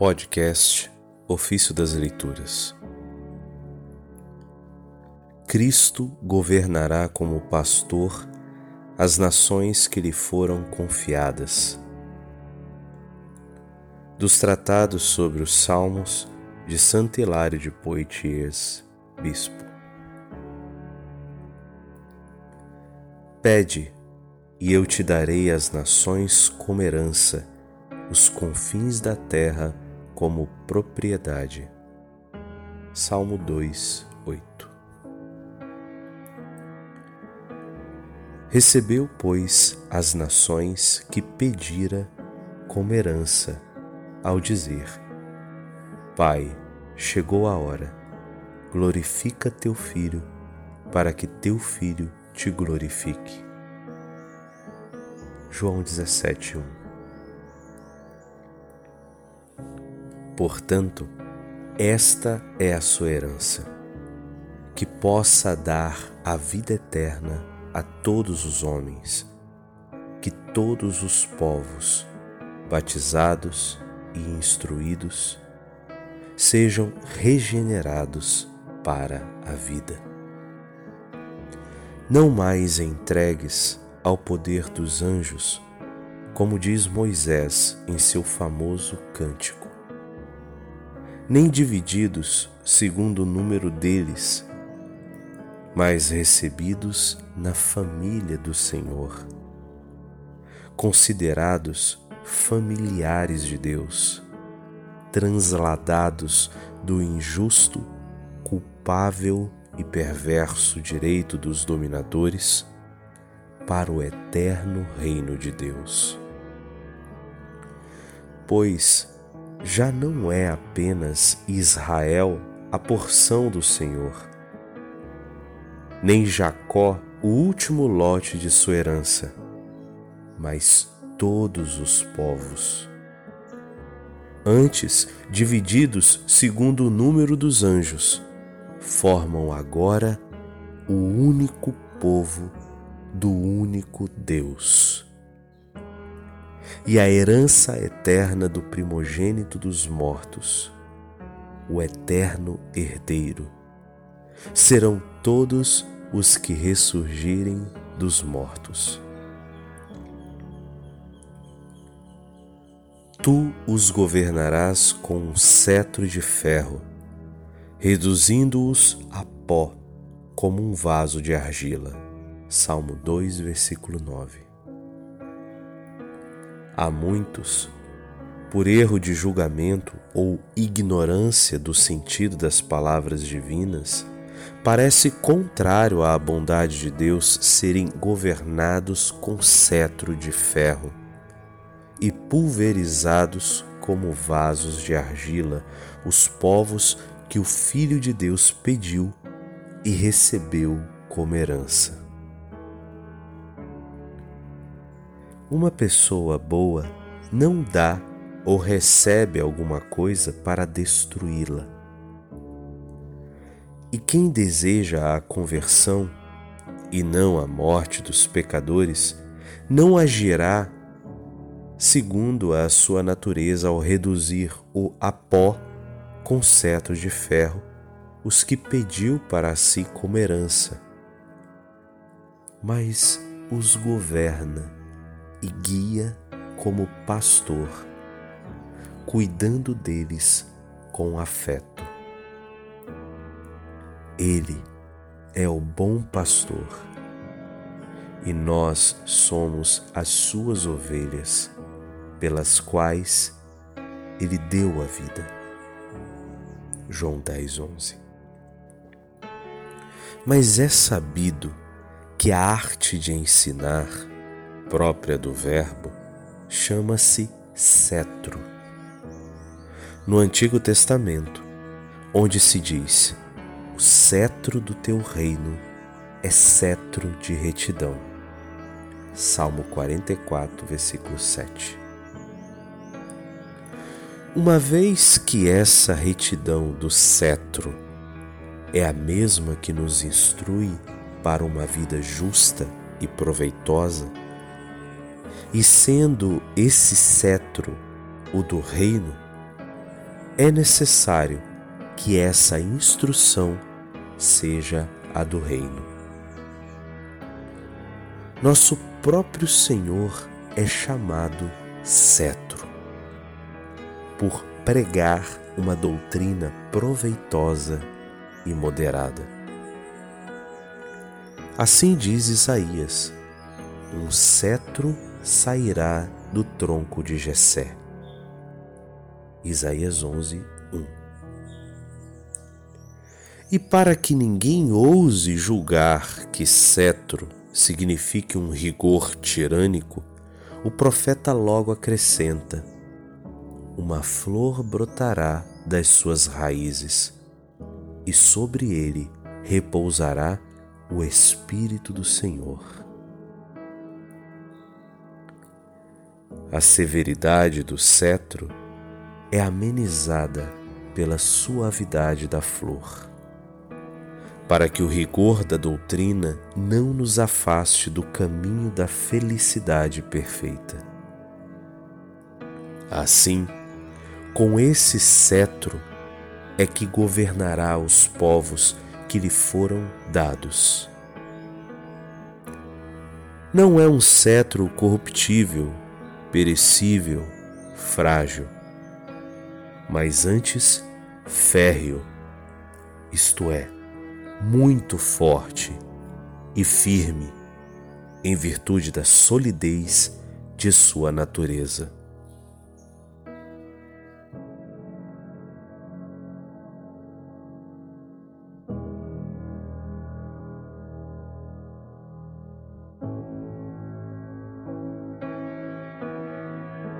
Podcast Ofício das Leituras Cristo governará como pastor as nações que lhe foram confiadas. Dos tratados sobre os Salmos de Santo Hilário de Poitiers, Bispo. Pede, e eu te darei as nações como herança, os confins da terra como propriedade. Salmo 2, 8 Recebeu, pois, as nações que pedira como herança, ao dizer: Pai, chegou a hora, glorifica teu filho, para que teu filho te glorifique. João 17, 1 Portanto, esta é a sua herança, que possa dar a vida eterna a todos os homens, que todos os povos, batizados e instruídos, sejam regenerados para a vida. Não mais entregues ao poder dos anjos, como diz Moisés em seu famoso cântico, nem divididos segundo o número deles, mas recebidos na família do Senhor, considerados familiares de Deus, transladados do injusto, culpável e perverso direito dos dominadores para o eterno reino de Deus. Pois já não é apenas Israel a porção do Senhor, nem Jacó o último lote de sua herança, mas todos os povos. Antes, divididos segundo o número dos anjos, formam agora o único povo do único Deus. E a herança eterna do primogênito dos mortos, o eterno herdeiro, serão todos os que ressurgirem dos mortos. Tu os governarás com um cetro de ferro, reduzindo-os a pó como um vaso de argila. Salmo 2, versículo 9. Há muitos, por erro de julgamento ou ignorância do sentido das palavras divinas, Parece contrário à bondade de Deus serem governados com cetro de ferro e pulverizados como vasos de argila os povos que o Filho de Deus pediu e recebeu como herança. Uma pessoa boa não dá ou recebe alguma coisa para destruí-la. E quem deseja a conversão e não a morte dos pecadores, não agirá segundo a sua natureza ao reduzir o a pó com cetro de ferro os que pediu para si como herança, mas os governa e guia como pastor, cuidando deles com afeto. Ele é o bom pastor e nós somos as suas ovelhas, pelas quais ele deu a vida. João 10, 11. Mas é sabido que a arte de ensinar, própria do Verbo, chama-se cetro. No Antigo Testamento, onde se diz: o cetro do teu reino é cetro de retidão. Salmo 44, versículo 7. Uma vez que essa retidão do cetro é a mesma que nos instrui para uma vida justa e proveitosa, e sendo esse cetro o do reino, é necessário que essa instrução seja a do Reino. Nosso próprio Senhor é chamado cetro, por pregar uma doutrina proveitosa e moderada. Assim diz Isaías: um cetro sairá do tronco de Jessé. Isaías 11, 1. E para que ninguém ouse julgar que cetro signifique um rigor tirânico, o profeta logo acrescenta: Uma flor brotará das suas raízes, e sobre ele repousará o Espírito do Senhor. A severidade do cetro é amenizada pela suavidade da flor, para que o rigor da doutrina não nos afaste do caminho da felicidade perfeita. Assim, com esse cetro é que governará os povos que lhe foram dados. Não é um cetro corruptível, perecível, frágil mas antes férreo, isto é, muito forte e firme, em virtude da solidez de sua natureza.